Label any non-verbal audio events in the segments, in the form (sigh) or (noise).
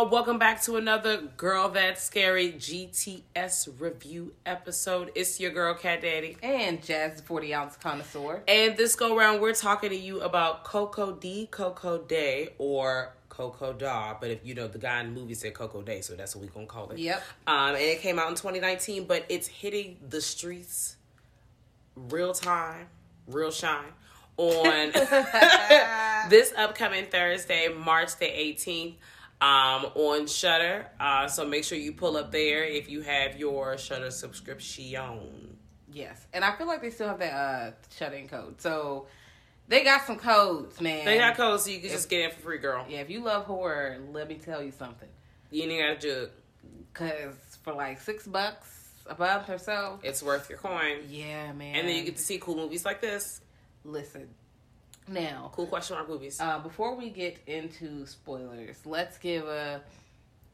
Y'all, welcome back to another Girl That's Scary GTS review episode. It's your girl Cat Daddy. And Jazz 40 ounce connoisseur. And this go round, we're talking to you about Coco D, Coco Day, or Coco Da. But if you know, the guy in the movie said Coco Day, so that's what we're gonna call it. Yep. Um, and it came out in 2019, but it's hitting the streets real time, real shine on (laughs) (laughs) this upcoming Thursday, March the 18th. Um, on Shudder, uh, so make sure you pull up there if you have your Shudder subscription. Yes. And I feel like they still have that uh, shut in code. So they got some codes, man. They got codes, so you can just get in for free, girl. Yeah, if you love horror, let me tell you something. You ain't got to jug. Because for like six bucks a month or so, It's worth your coin. yeah, man. And then you get to see cool movies like this. Listen. Now, Cool question mark movies. uh, before we get into spoilers, let's give a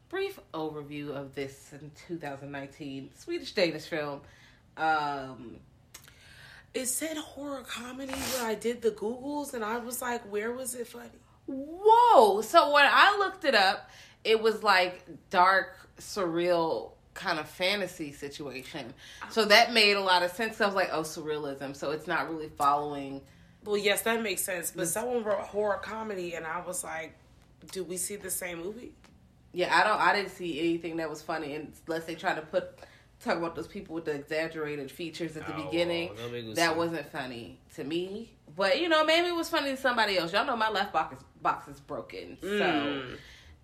brief overview of this 2019 Swedish Danish film. Um, it said horror comedy when I did the Googles, and I was like, where was it funny? Whoa! So when I looked it up, it was like dark, surreal kind of fantasy situation. So that made a lot of sense. I was like, oh, surrealism. So it's not really following. Well, yes, that makes sense. But someone wrote horror comedy, and I was like, do we see the same movie? Yeah, I don't. I didn't see anything that was funny unless they try to put talk about those people with the exaggerated features at the Oh, beginning. well, nobody That wasn't funny to me. But you know, maybe it was funny to somebody else. Y'all know my left box is, box is broken, so. Mm.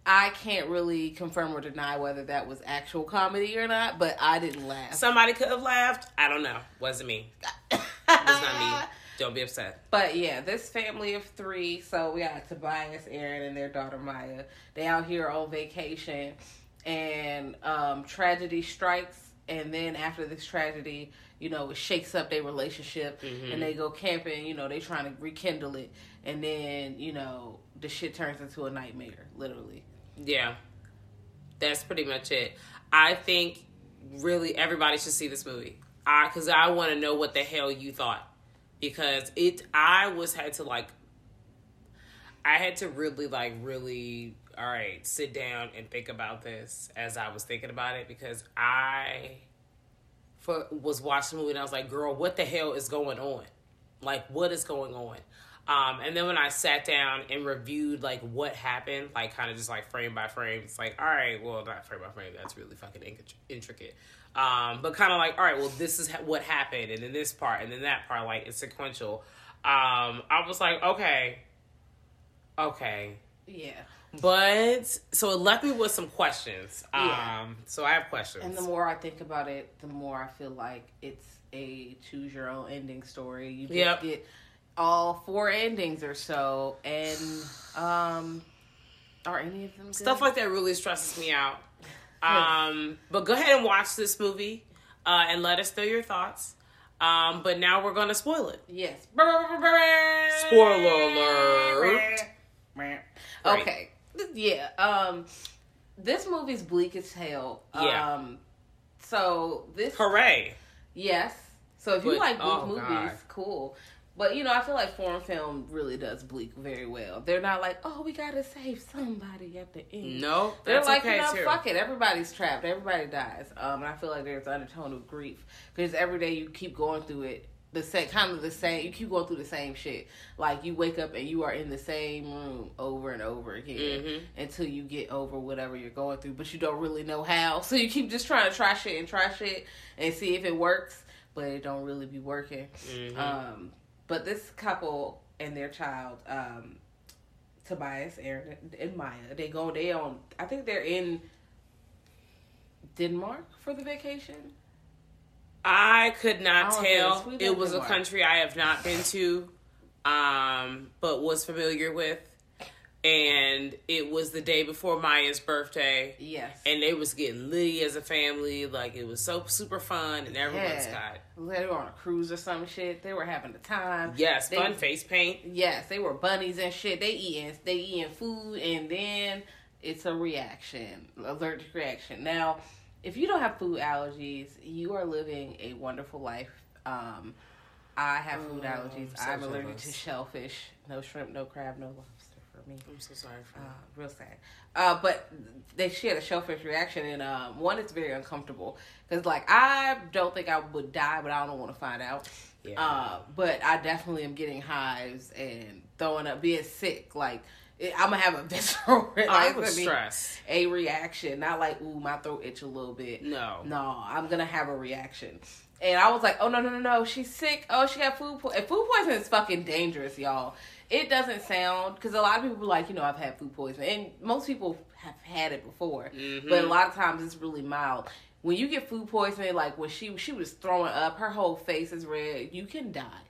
I can't really confirm or deny whether that was actual comedy or not, but I didn't laugh. Somebody could have laughed. I don't know. Wasn't me. (laughs) Was not me. Don't be upset. But yeah, this family of three. So we got Tobias, Aaron, and their daughter Maya. They out here on vacation, and um, tragedy strikes. And then after this tragedy, you know, it shakes up their relationship, and they go camping. You know, they trying to rekindle it, and then you know, the shit turns into a nightmare, literally. Yeah. That's pretty much it. I think really everybody should see this movie. I cuz I want to know what the hell you thought because it I was had to like I had to really like really all right, sit down and think about this as I was thinking about it because I for was watching the movie and I was like, "Girl, what the hell is going on? Like what is going on?" Um, and then when I sat down and reviewed like what happened, like kind of just like frame by frame, it's like, all right, well, not frame by frame, that's really fucking intricate. Um, but kind of like, all right, well, this is ha- what happened, and then this part, and then that part, like it's sequential. Um, I was like, okay, okay, Yeah. but so it left me with some questions. Um, Yeah. so I have questions. And the more I think about it, the more I feel like it's a choose your own ending story. You just Yep. get all four endings or so, and um, are any of them good? Stuff like that really stresses me out. Um, but go ahead and watch this movie uh, and let us know your thoughts. Um, but now we're gonna spoil it. yes. Spoiler alert. Okay. Yeah. Um, this movie's bleak as hell. Yeah. Um, so this. Hooray! Yes. So if you But- like bleak oh, movies, God. cool. But you know, I feel like foreign film really does bleak very well. They're not like, oh, we gotta save somebody at the end. No, They're like, okay you know, too. fuck it. Everybody's trapped. Everybody dies. Um, and I feel like there's undertone of grief because every day you keep going through it. The same, kind of the same. You keep going through the same shit. Like you wake up and you are in the same room over and over again Mhm. until you get over whatever you're going through, but you don't really know how. So you keep just trying to try shit and try shit and see if it works, but it don't really be working. Mhm. Um, but this couple and their child, um, Tobias, Aaron, and Maya, they go. They on. I think they're in Denmark for the vacation. I could not don't tell. It was a country I have not been to, um, but was familiar with. And it was the day before Maya's birthday. Yes, And they was getting litty as a family. Like it was so super fun and everyone's Yeah. got they were on a cruise or some shit. They were having a time. Yes, They- fun face paint. Yes, they were bunnies and shit. They eating they eating food and then it's a reaction, allergic reaction. Now, if you don't have food allergies, you are living a wonderful life. Um, I have food Oh, allergies. I'm so I'm allergic to shellfish, no shrimp, no crab, no lobster for me. I'm so sorry for Uh, real sad. Uh, but they she had a shellfish reaction, and um, one it's very uncomfortable because like I don't think I would die, but I don't want to find out. Yeah. Uh, but I definitely am getting hives and throwing up, being sick. Like it, I'm gonna have a (laughs) visceral. like, I was stressed. A reaction, not like ooh my throat itch a little bit. No. No, I'm gonna have a reaction. And I was like, oh no no no no, she's sick. Oh, she got food poison. Food poisoning is fucking dangerous, y'all. It doesn't sound because a lot of people like, you know, I've had food poisoning, and most people have had it before, Mm-hmm. but a lot of times it's really mild. When you get food poisoning, like when she she was throwing up, her whole face is red. You can die.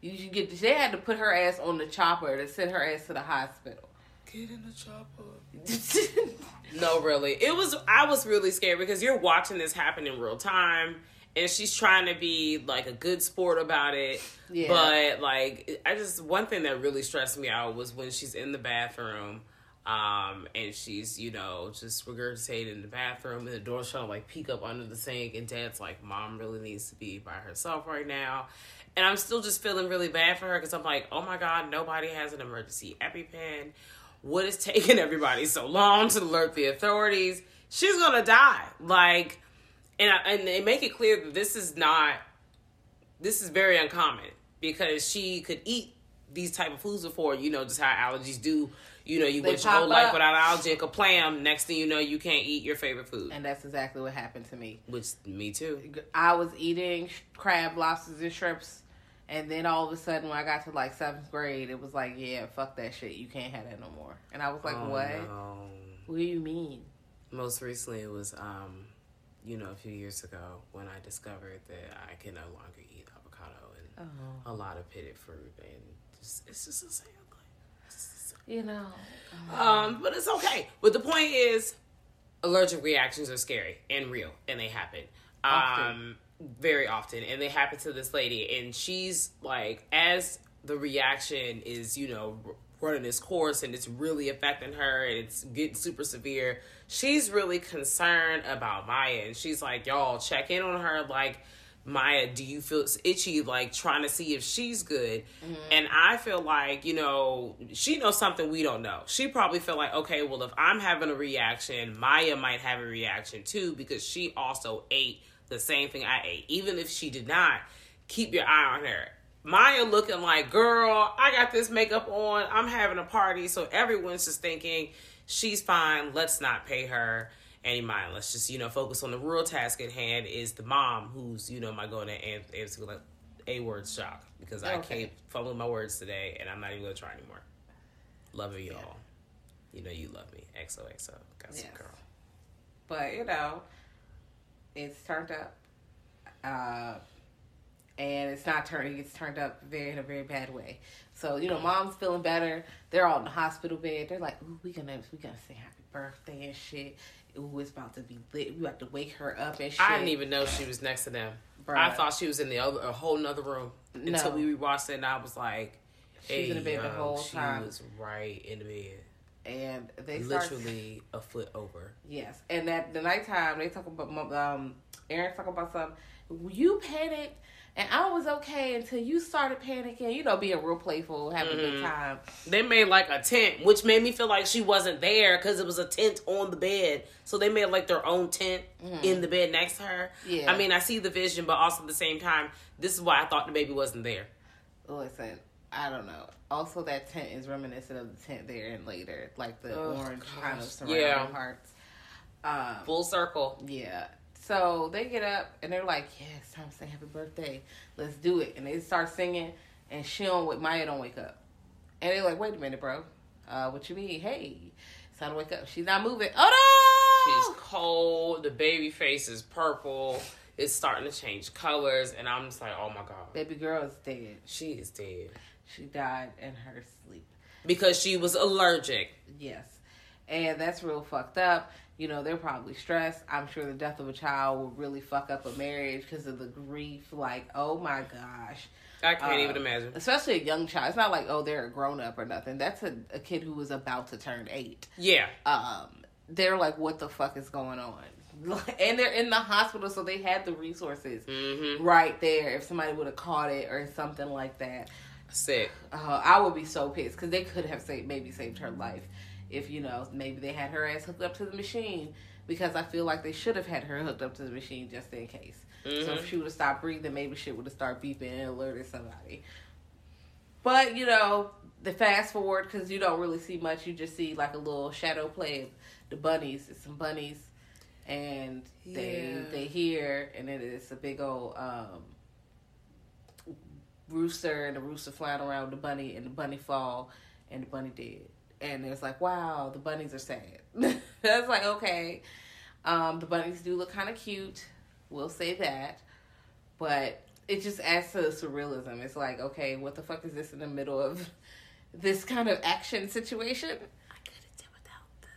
You should get. They had to put her ass on the chopper to send her ass to the hospital. Get in the chopper. (laughs) No, really. It was I was really scared because you're watching this happen in real time and she's trying to be like a good sport about it. Yeah. But like I just one thing that really stressed me out was when she's in the bathroom um and she's, you know, just regurgitating in the bathroom and the door's trying to like peek up under the sink and dad's like mom really needs to be by herself right now. And I'm still just feeling really bad for her because I'm like, oh my God, nobody has an emergency EpiPen. What is taking (laughs) everybody so long to alert the authorities? She's gonna die. Like, and I, and they make it clear that this is not. This is very uncommon because she could eat these type of foods before. You know, just how allergies do. You know, you They went your whole life without allergy and clam. Next thing you know, you can't eat your favorite food. and that's exactly what happened to me. Which me too. I was eating crab, lobsters, and shrimps, and then all of a sudden, when I got to like seventh grade, it was like, yeah, fuck that shit. You can't have that no more. And I was like, Oh, what? no. What do you mean? Most recently, it was, um, you know, a few years ago when I discovered that I can no longer eat avocado and Oh, a lot of pitted fruit, and just, it's just a sad just you know. Um, but it's okay. But the point is, allergic reactions are scary and real, and they happen. Often. Um, very often, and they happen to this lady, and she's like, as the reaction is, you know, running this course, and it's really affecting her, and it's getting super severe. She's really concerned about Maya, and she's like, y'all check in on her, like. Maya, do you feel itchy, like trying to see if she's good? Mm-hmm. And I feel like, you know, she knows something we don't know. She probably felt like, okay, well, if I'm having a reaction, Maya might have a reaction too because she also ate the same thing I ate. Even if she did not, keep your eye on her. Maya looking like, girl, I got this makeup on. I'm having a party. So everyone's just thinking she's fine. Let's not pay her any mind. Let's just, you know, focus on the real task at hand is the mom who's, you know, my going to answer like a word shock because I can't fumble my words today and I'm not even going to try anymore. Love you, y'all. You know you love me. XOXO. Got some Yes. girl. But you know, it's turned up, uh, and it's not turning. It's turned up very in a very bad way. So you know, mom's feeling better. They're all in the hospital bed. They're like, "Ooh, we gonna we gonna say happy birthday and shit. Ooh, it's about to be lit. We have to wake her up and shit." I didn't even know she was next to them. I thought she was in the other a whole nother room until No. we watched it, and I was like, She's in the bed the whole she time. was right in the bed. and they start Literally a foot over. Yes, and at the nighttime they talk about um Aaron's talking about something. You panicked, and I was okay until you started panicking. You know, being real playful, having a Mm-hmm. good time. They made like a tent, which made me feel like she wasn't there because it was a tent on the bed. So they made like their own tent in the bed next to her. Yeah. I mean, I see the vision, but also at the same time, this is why I thought the baby wasn't there. Listen, I don't know. Also, that tent is reminiscent of the tent there and later, like the Oh, orange kind of surrounding Yeah. parts. Um, Full circle. Yeah. So they get up and they're like, "Yeah, it's time to say happy birthday. Let's do it." And they start singing, and she don't. wake- Maya don't wake up, and they're like, "Wait a minute, bro. Uh, what you mean? Hey, it's time to wake up. She's not moving. Oh no! She's cold. The baby face is purple. It's starting to change colors, and I'm just like, oh my god, Baby girl is dead. she is dead She died in her sleep. because she was allergic. Yes. And that's real fucked up. You know, they're probably stressed. I'm sure the death of a child will really fuck up a marriage because of the grief. Like, oh my gosh. I can't Uh, even imagine. Especially a young child. It's not like, oh, they're a grown up or nothing. That's a, a kid who was about to turn eight. Yeah, Um, they're like, what the fuck is going on? (laughs) And they're in the hospital, so they had the resources mm-hmm. right there. If somebody would have caught it or something like that, sick. uh, I would be so pissed because they could have saved maybe saved her life if you know maybe they had her ass hooked up to the machine because I feel like they should have had her hooked up to the machine just in case. So if she would have stopped breathing, maybe shit would have started beeping and alerted somebody. But you know, the fast forward because you don't really see much. You just see like a little shadow play of the bunnies. It's some bunnies, and they Yeah. they hear, and then it's a big old um, rooster, and the rooster flying around the bunny, and the bunny fall, and the bunny dead. And it's like, wow, the bunnies are sad. (laughs) That's like okay. Um, the bunnies do look kind of cute. We'll say that, but it just adds to the surrealism. It's like, okay, what the fuck is this in the middle of (laughs) this kind of action situation? I couldn't do without the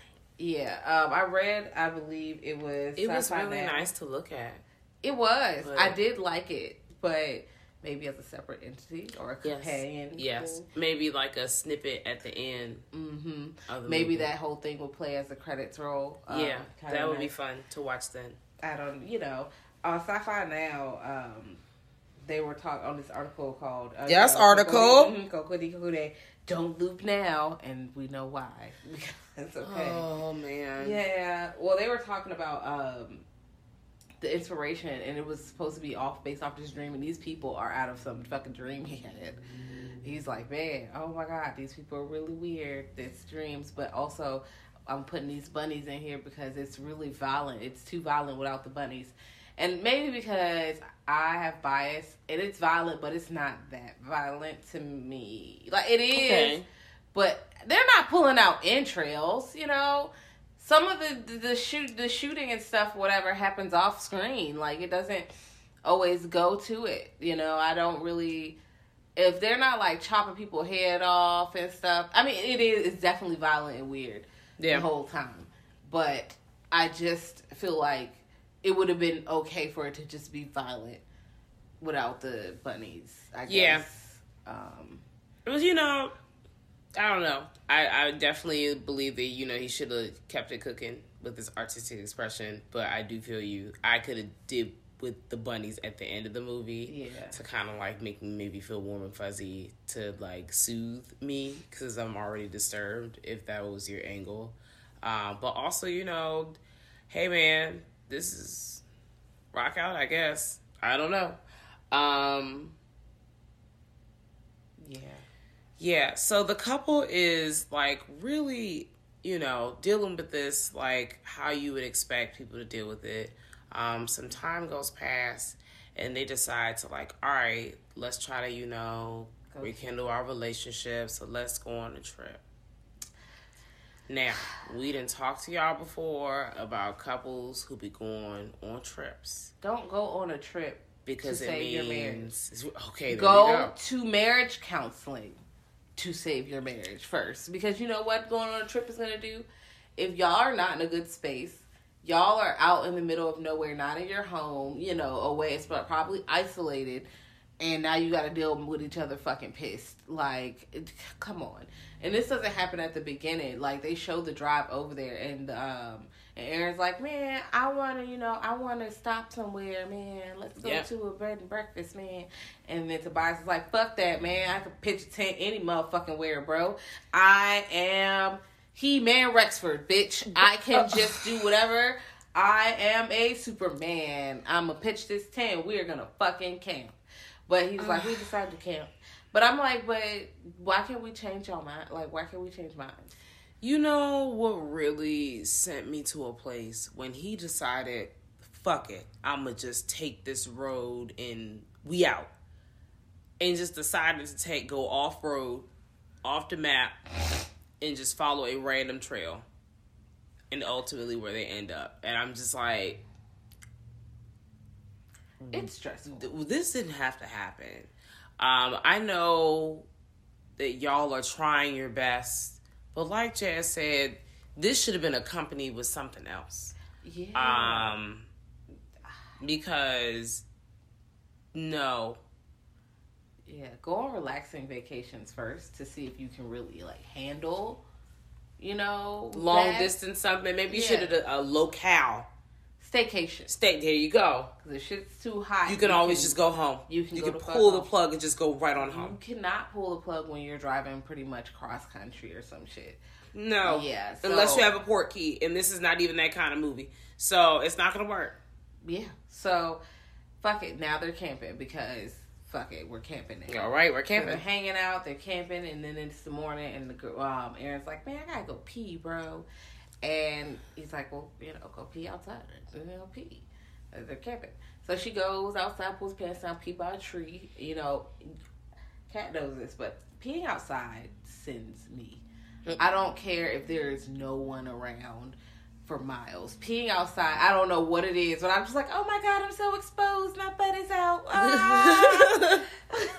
thing. Yeah, um, I read. I believe it was. It was really nice to look at. It was. But- I did like it, but maybe as a separate entity or a companion. Yes, maybe like a snippet at the end. Mm-hmm. Of the Maybe movie. that whole thing will play as the credits roll. Um, Yeah, kinda that would be fun to watch then. I don't, you know, on Sci-Fi Now, um, they were talking on this article called uh, Yes, uh, article. Kokode- Kokode Kokode, Don't loop now, and we know why. (laughs) Because okay, Oh man. yeah. Well, they were talking about um, the inspiration, and it was supposed to be off based off this dream, and these people are out of some fucking dream (laughs) he had. He's like, man, oh my god, these people are really weird. It's dreams, but also I'm putting these bunnies in here because it's really violent. It's too violent without the bunnies. And maybe because I have bias and it's violent, but it's not that violent to me. Like it is, Okay. but they're not pulling out entrails, you know. Some of the, the the shoot the shooting and stuff, whatever happens off screen, like it doesn't always go to it. You know, I don't really if they're not like chopping people head off and stuff. I mean, it is it's definitely violent and weird Yeah. the whole time. But I just feel like it would have been okay for it to just be violent without the bunnies. I guess. Yeah. Um, It was, you know, I don't know. I, I definitely believe that, you know, he should have kept it cooking with his artistic expression, but I do feel you. I could have did with the bunnies at the end of the movie Yeah. to kind of like make me maybe feel warm and fuzzy to like soothe me because I'm already disturbed if that was your angle. Um, but also, you know, hey man, this is rock out, I guess. I don't know. Um, yeah. Yeah, so the couple is like really, you know, dealing with this like how you would expect people to deal with it. Um, some time goes past and they decide to like, all right, let's try to, you know, Go rekindle our relationship. So let's go on a trip. Now, we didn't talk to y'all before about couples who be going on trips Don't go on a trip because it means okay. Go, go. to marriage counseling to save your marriage first. Because you know what going on a trip is going to do? If y'all are not in a good space, y'all are out in the middle of nowhere, not in your home, you know, away, it's probably isolated. and now you got to deal with each other fucking pissed. Like, come on. And this doesn't happen at the beginning. Like they show the drive over there, and um, and Aaron's like, man, I want to, you know, I want to stop somewhere, man. Let's go Yep. to a bread and breakfast, man. And then Tobias is like, fuck that, man. I could pitch a tent any motherfucking where, bro. I am he man Rexford, bitch. I can (laughs) just do whatever. I am a Superman. I'm gonna pitch this tent. We're gonna fucking camp. But he's like, we decided to camp. But I'm like, but why can't we change our mind? Like, why can't we change minds? You know what really sent me to a place when he decided, fuck it, I'ma just take this road and we out. And just decided to take go off road, off the map, and just follow a random trail. And ultimately where they end up. And I'm just like, It's stressful. this didn't have to happen. Um, I know that y'all are trying your best, but like Jazz said, this should have been accompanied with something else. Yeah. Um, because no, yeah. Go on relaxing vacations first to see if you can really like handle, you know, long that. distance something. Maybe you should have a locale staycation. stay. There you go. Because if shit's too hot, You can always just go home. you can you can the pull the plug and just go right on home. You cannot pull the plug when you're driving pretty much cross country or some shit. No, Yeah, unless you have a port key, and this is not even that kind of movie, so it's not gonna work. Yeah. So, fuck it. Now they're camping because fuck it, we're camping now. All right, we're So camping. they're hanging out, they're camping, and then it's the morning, and the girl, um, Aaron's like, "Man, I gotta go pee, bro," and he's like, "Well, you know, go pee outside, you know, pee." They're camping, so she goes outside, pulls pants down, pee by a tree. You know, cat knows this, but peeing outside sends me. I don't care if there is no one around for miles. Peeing outside, I don't know what it is, but I'm just like, oh my god, I'm so exposed. My butt is out. (laughs) Ah.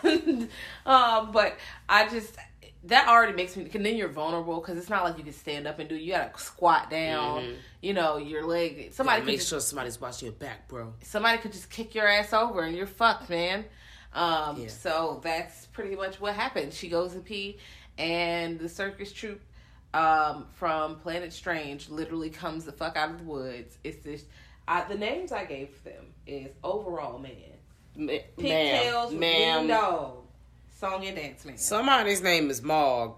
(laughs) um, but I just that already makes me. Cause then you're vulnerable because it's not like you can stand up and do. You gotta squat down. You know your leg. Somebody Gotta make just, sure somebody's watching your back, bro. somebody could just kick your ass over and you're fucked, man. Um, Yeah. so that's pretty much what happened. She goes to pee, and the circus troupe um, from Planet Strange literally comes the fuck out of the woods. It's this. I, the names I gave them is Overall Man, Ma- Pigtails, ma'am, Ma'am. ma'am. Dog, Song and Dance Man. Somebody's name is Mog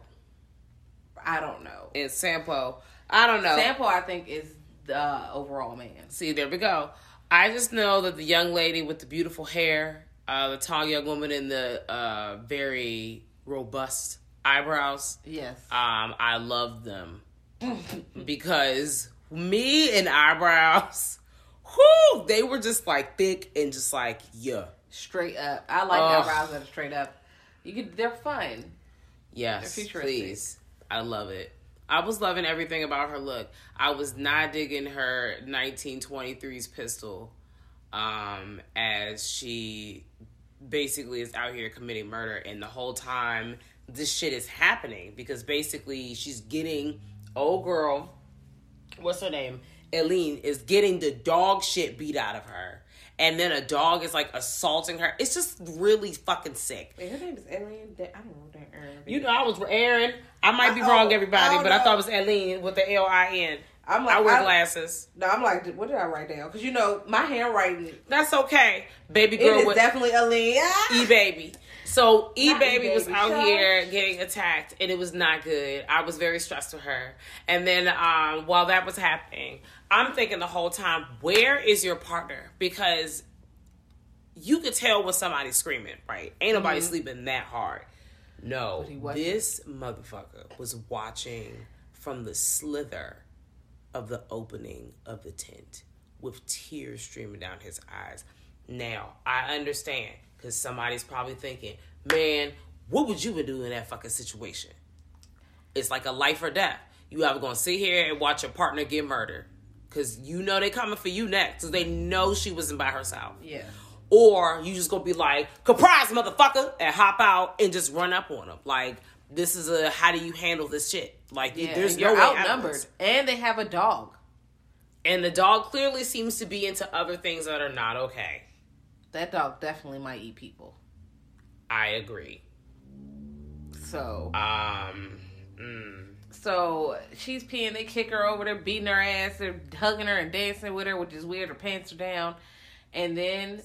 I don't know. and Sampo. I don't know. Sample, I think, is the Overall Man. See, there we go. I just know that the young lady with the beautiful hair, uh, the tall young woman in the uh, very robust eyebrows, Yes. um, I love them (laughs) because me and eyebrows, whoo, they were just like thick and just like yeah, straight up. I like Ugh. eyebrows that are straight up. You could. They're fun. yes, They're please, I love it. I was loving everything about her look. I was not digging her 1923's pistol um, as she basically is out here committing murder, and the whole time this shit is happening because basically she's getting old girl, what's her name, Eileen is getting the dog shit beat out of her, and then a dog is like assaulting her. It's just really fucking sick. Wait, her name is Eileen. I don't know that Aaron. You know, I was Aaron. I might be Oh, wrong, everybody, oh, but I thought it was Eileen with the L I N. I'm like, I wear I- glasses. No, I'm like, what did I write down? Because you know, my handwriting That's okay, baby girl is with definitely Eileen. Ah! E baby. So E baby was out here getting attacked, and it was not good. I was very stressed with her. And then um, while that was happening, I'm thinking the whole time, where is your partner? Because you could tell when somebody's screaming, right? Ain't nobody sleeping that hard. No, Mm-hmm. this motherfucker was watching from the slither of the opening of the tent with tears streaming down his eyes. Now, I understand because somebody's probably thinking, man, what would you would do in that fucking situation? It's like a life or death. You either gonna sit here and watch your partner get murdered because you know they coming for you next because they know she wasn't by herself Yeah. or you just gonna be like, "Surprise, motherfucker!" and hop out and just run up on them. Like this is a how do you handle this shit? Like Yeah. there's no you're way out outnumbered, and they have a dog. And the dog clearly seems to be into other things that are not okay. That dog definitely might eat people. I agree. So, Um, mm, so she's peeing. They kick her over. They're beating her ass. They're hugging her and dancing with her, which is weird. Her pants are down, and then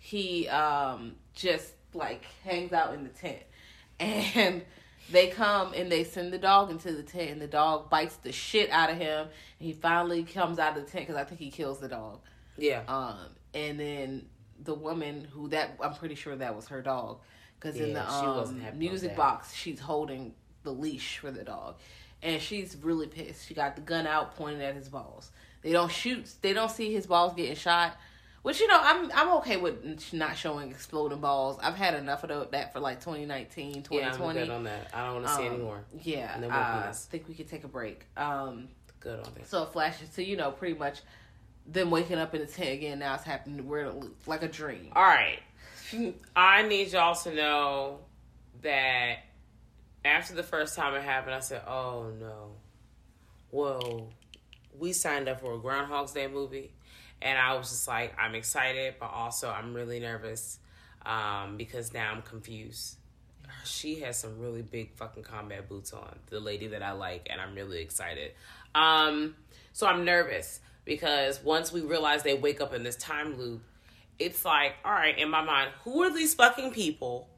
he um just like hangs out in the tent (laughs) and they come and they send the dog into the tent and the dog bites the shit out of him and he finally comes out of the tent because i think he kills the dog Yeah. um and then the woman who that i'm pretty sure that was her dog. Because in the um, wasn't happy about music box she's holding the leash for the dog. And she's really pissed. She got the gun out pointing at his balls. They don't shoot they don't see his balls getting shot which you know i'm i'm okay with not showing exploding balls. I've had enough of that for like 2019 yeah, I'm 2020 good on that. I don't want to see Um, anymore. yeah And then i think we could take a break. Um Good on that. so it flashes to you know pretty much them waking up in the tent again. Now it's happening. We're in a loop, like a dream. All right. I need y'all to know that after the first time it happened, I said, "Oh no." Whoa, we signed up for a Groundhog's Day movie, and I was just like, I'm excited, but also I'm really nervous um, because now I'm confused. She has some really big fucking combat boots on, the lady that I like, and I'm really excited. Um, so I'm nervous because once we realize they wake up in this time loop, it's like, all right, in my mind, who are these fucking people?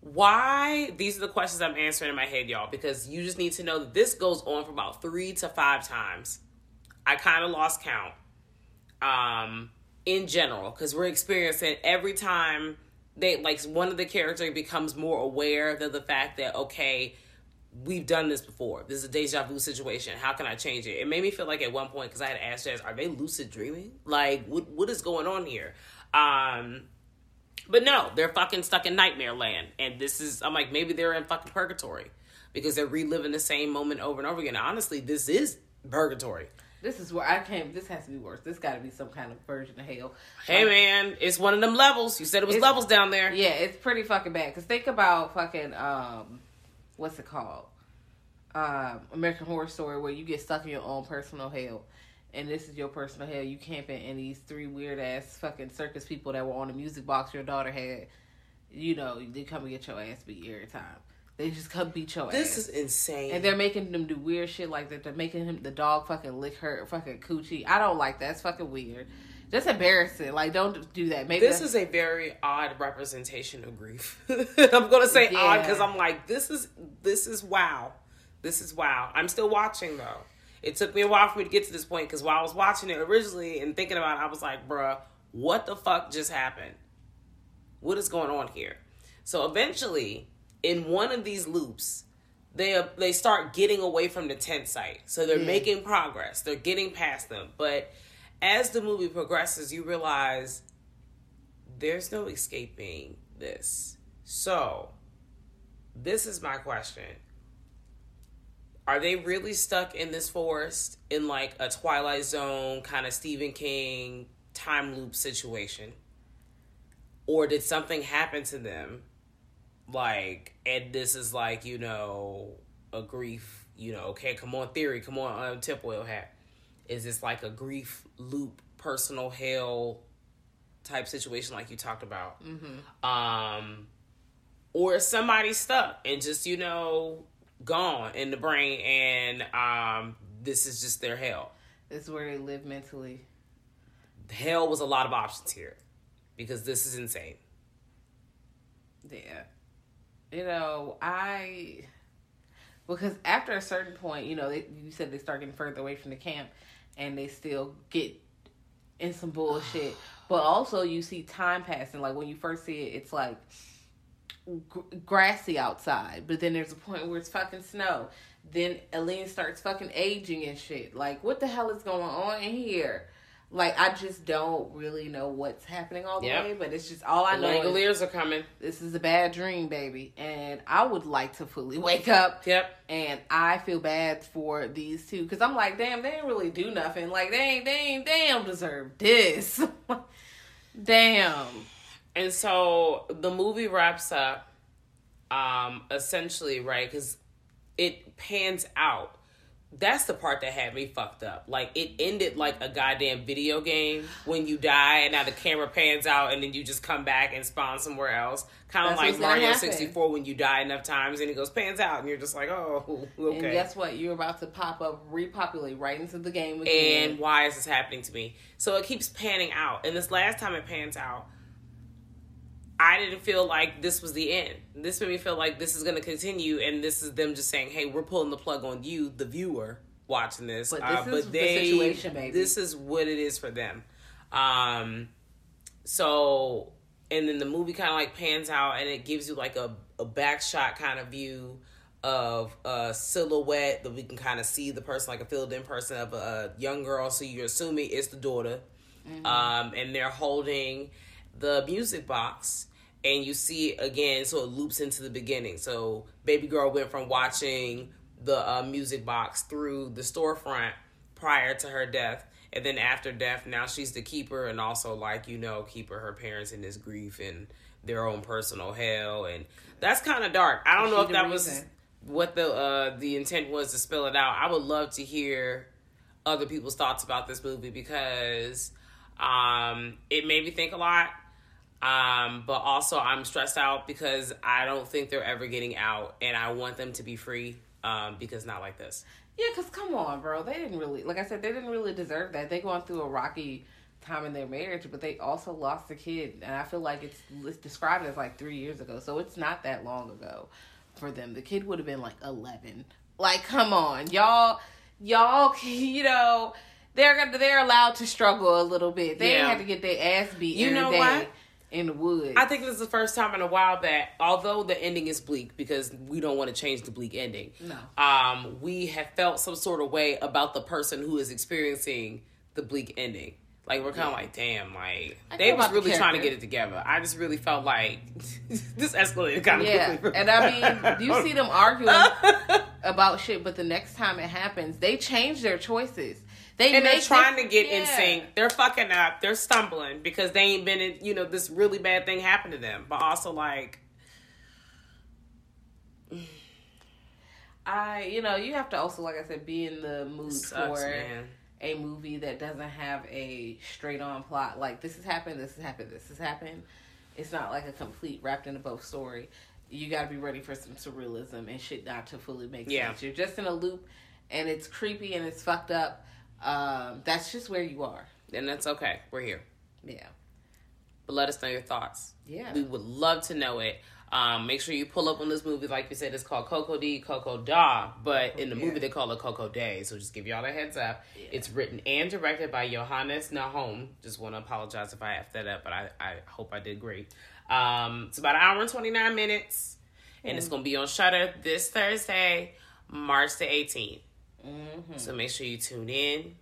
Why? These are the questions I'm answering in my head, y'all, because you just need to know that this goes on for about three to five times. I kind of lost count um, in general because we're experiencing every time they like one of the character becomes more aware of the fact that okay we've done this before this is a deja vu situation how can i change it it made me feel like at one point because i had asked Jazz, are they lucid dreaming like what, what is going on here um but no they're fucking stuck in nightmare land and this is i'm like maybe they're in fucking purgatory because they're reliving the same moment over and over again honestly this is purgatory This is where I came. This has to be worse. This got to be some kind of version of hell. Hey Like, man, it's one of them levels. You said it was levels down there. Yeah, it's pretty fucking bad. Cause think about fucking um, what's it called? Um, American Horror Story, where you get stuck in your own personal hell, and this is your personal hell. You camping in these three weird ass fucking circus people that were on the music box your daughter had. You know, they come and get your ass beat every time. They just come beat your This ass. is insane. And they're making them do weird shit like that. They're making him the dog fucking lick her fucking coochie. I don't like that. It's fucking weird. Just embarrassing. Like don't do that. Maybe this is a very odd representation of grief. (laughs) I'm gonna say Yeah. odd because I'm like, this is this is wow, this is wow. I'm still watching though. It took me a while for me to get to this point because while I was watching it originally and thinking about it, I was like, bruh, what the fuck just happened? What is going on here? So eventually, in one of these loops, they uh, they start getting away from the tent site. So they're Yeah. making progress. They're getting past them. But as the movie progresses, you realize there's no escaping this. So, this is my question. Are they really stuck in this forest in like a Twilight Zone kind of Stephen King time loop situation? Or did something happen to them? Like, and this is like, you know, a grief, you know, okay, come on, theory, come on, um, tinfoil hat. Is this like a grief loop, personal hell type situation like you talked about? Um, or is somebody stuck and just, you know, gone in the brain and um, this is just their hell? this is where they live mentally. Hell was a lot of options here because this is insane. Yeah. You know, I because after a certain point, you know, they, you said they start getting further away from the camp, and they still get in some bullshit. (sighs) but also, you see time passing. Like when you first see it, it's like gr- grassy outside, but then there's a point where it's fucking snow. Then Aline starts fucking aging and shit. Like, what the hell is going on in here? Like, I just don't really know what's happening all the Yep. way, but it's just all I The know. is- Langoliers are coming. this is a bad dream, baby. And I would like to fully (laughs) wake up. Yep. And I feel bad for these two because I'm like, damn, they didn't really do nothing. Like they ain't, they ain't, don't deserve this. (laughs) damn. And so the movie wraps up um essentially, right? Cuz it pans out that's the part that had me fucked up. Like it ended like a goddamn video game when you die and now the camera pans out and then you just come back and spawn somewhere else. Kind of like Mario 64 when you die enough times and it goes pans out and you're just like, oh, (laughs) okay. And guess what? You're about to pop up, repopulate right into the game again. and why is this happening to me? So it keeps panning out. And this last time it pans out, I didn't feel like this was the end. This made me feel like this is going to continue, and this is them just saying, "Hey, we're pulling the plug on you, the viewer, watching this." But Uh, this is the situation, baby. This is what it is for them. Um, so, and then the movie kind of like pans out, and it gives you like a a back shot kind of view of a silhouette that we can kind of see the person, like a filled in person of a young girl. So you're assuming it's the daughter. Um, and they're holding the music box. And you see it again, so it loops into the beginning. So baby girl went from watching the uh, music box through the storefront prior to her death. And then after death, now she's the keeper and also like, you know, keeper her parents in this grief and their own personal hell. And that's kind of dark. I don't know if that was what the uh the intent was to spell it out. I would love to hear other people's thoughts about this movie because um it made me think a lot. Um, but also I'm stressed out because I don't think they're ever getting out and I want them to be free. Um, because not like this. Yeah, because come on, bro. They didn't really, like I said, they didn't really deserve that. They going through a rocky time in their marriage, but they also lost a kid. And I feel like it's, it's described as like three years ago. So it's not that long ago for them. The kid would have been like 11. Like, come on. Y'all, y'all, (laughs) you know, they're gonna, they're allowed to struggle a little bit. They Yeah. had to get their ass beat You know day what? In the woods. I think this is the first time in a while that, although the ending is bleak, because we don't want to change the bleak ending, No. um, we have felt some sort of way about the person who is experiencing the bleak ending. Like we're kind of like, damn, like I they was about the really trying to get it together. I just really felt like (laughs) this escalated kind of Yeah, quickly. and I mean, (laughs) you see them arguing (laughs) about shit, but the next time it happens, they change their choices. They and they're trying to get in sync. They're fucking up. They're stumbling because they ain't been in. You know, this really bad thing happened to them. But also, like, I, you know, you have to also, like I said, be in the mood sucks, for man. a movie that doesn't have a straight on plot. Like this has happened, this has happened, this has happened. It's not like a complete wrapped in a bow story. You got to be ready for some surrealism and shit not to fully make Yeah. sense. You're just in a loop, and it's creepy and it's fucked up. Um, that's just where you are. And that's okay. We're here. Yeah. But let us know your thoughts. Yeah. We would love to know it. Um, make sure you pull up on this movie. Like you said, it's called Coco D, Coco Da. But in the movie, Yeah. they call it Coco Day. So just give y'all a heads up. It's written and directed by Johannes Nahom. Just want to apologize if I effed that up, but I, I hope I did great. Um, it's about an hour and 29 minutes. And it's going to be on Shudder this Thursday, March the 18th. So make sure you tune in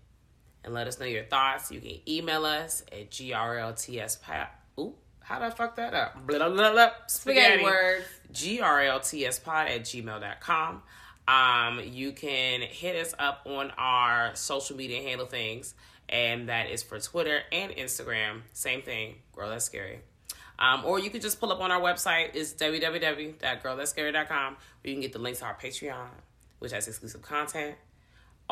and let us know your thoughts. You can email us at grltspod. Ooh, how did I fuck that up? Blah, blah, blah, blah. Spaghetti words. grltspod at gmail.com. Um, you can hit us up on our social media handle things, and that is for Twitter and Instagram. Same thing, Girl That's Scary. Um, or you can just pull up on our website. It's www.girlthatscary.com where you can get the link to our Patreon, which has exclusive content,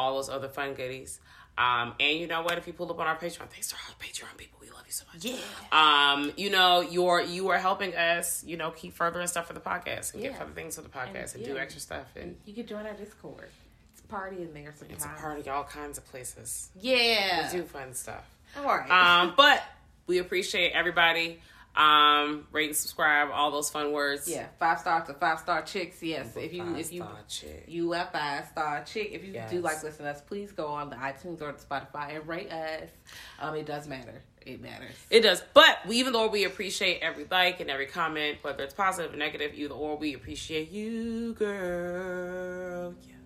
all those other fun goodies. Um, and you know what? If you pull up on our Patreon, thanks to our Patreon people, we love you so much. Yeah. Um, you know, you're you are helping us, you know, keep furthering stuff for the podcast and get Yeah. further things for the podcast and, do yeah. extra stuff and You can join our Discord. It's a party in there sometimes. it's a party all kinds of places. Yeah. We do fun stuff. All right. Um, but we appreciate everybody. Um, rate and subscribe, all those fun words. yeah, five star to five star chicks. Yes, if you if you chick. you a five star chick, if you Yes. do like listen to us, please go on the iTunes or the Spotify and rate us. Um, it does matter. It matters. It does. But we, even though we appreciate every like and every comment, whether it's positive or negative, either or, we appreciate you, girl. Yes.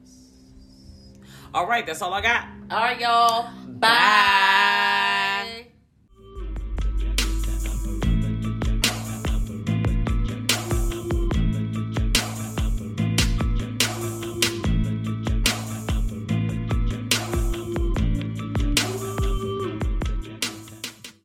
All right, that's all I got. All right, y'all. Bye. Bye.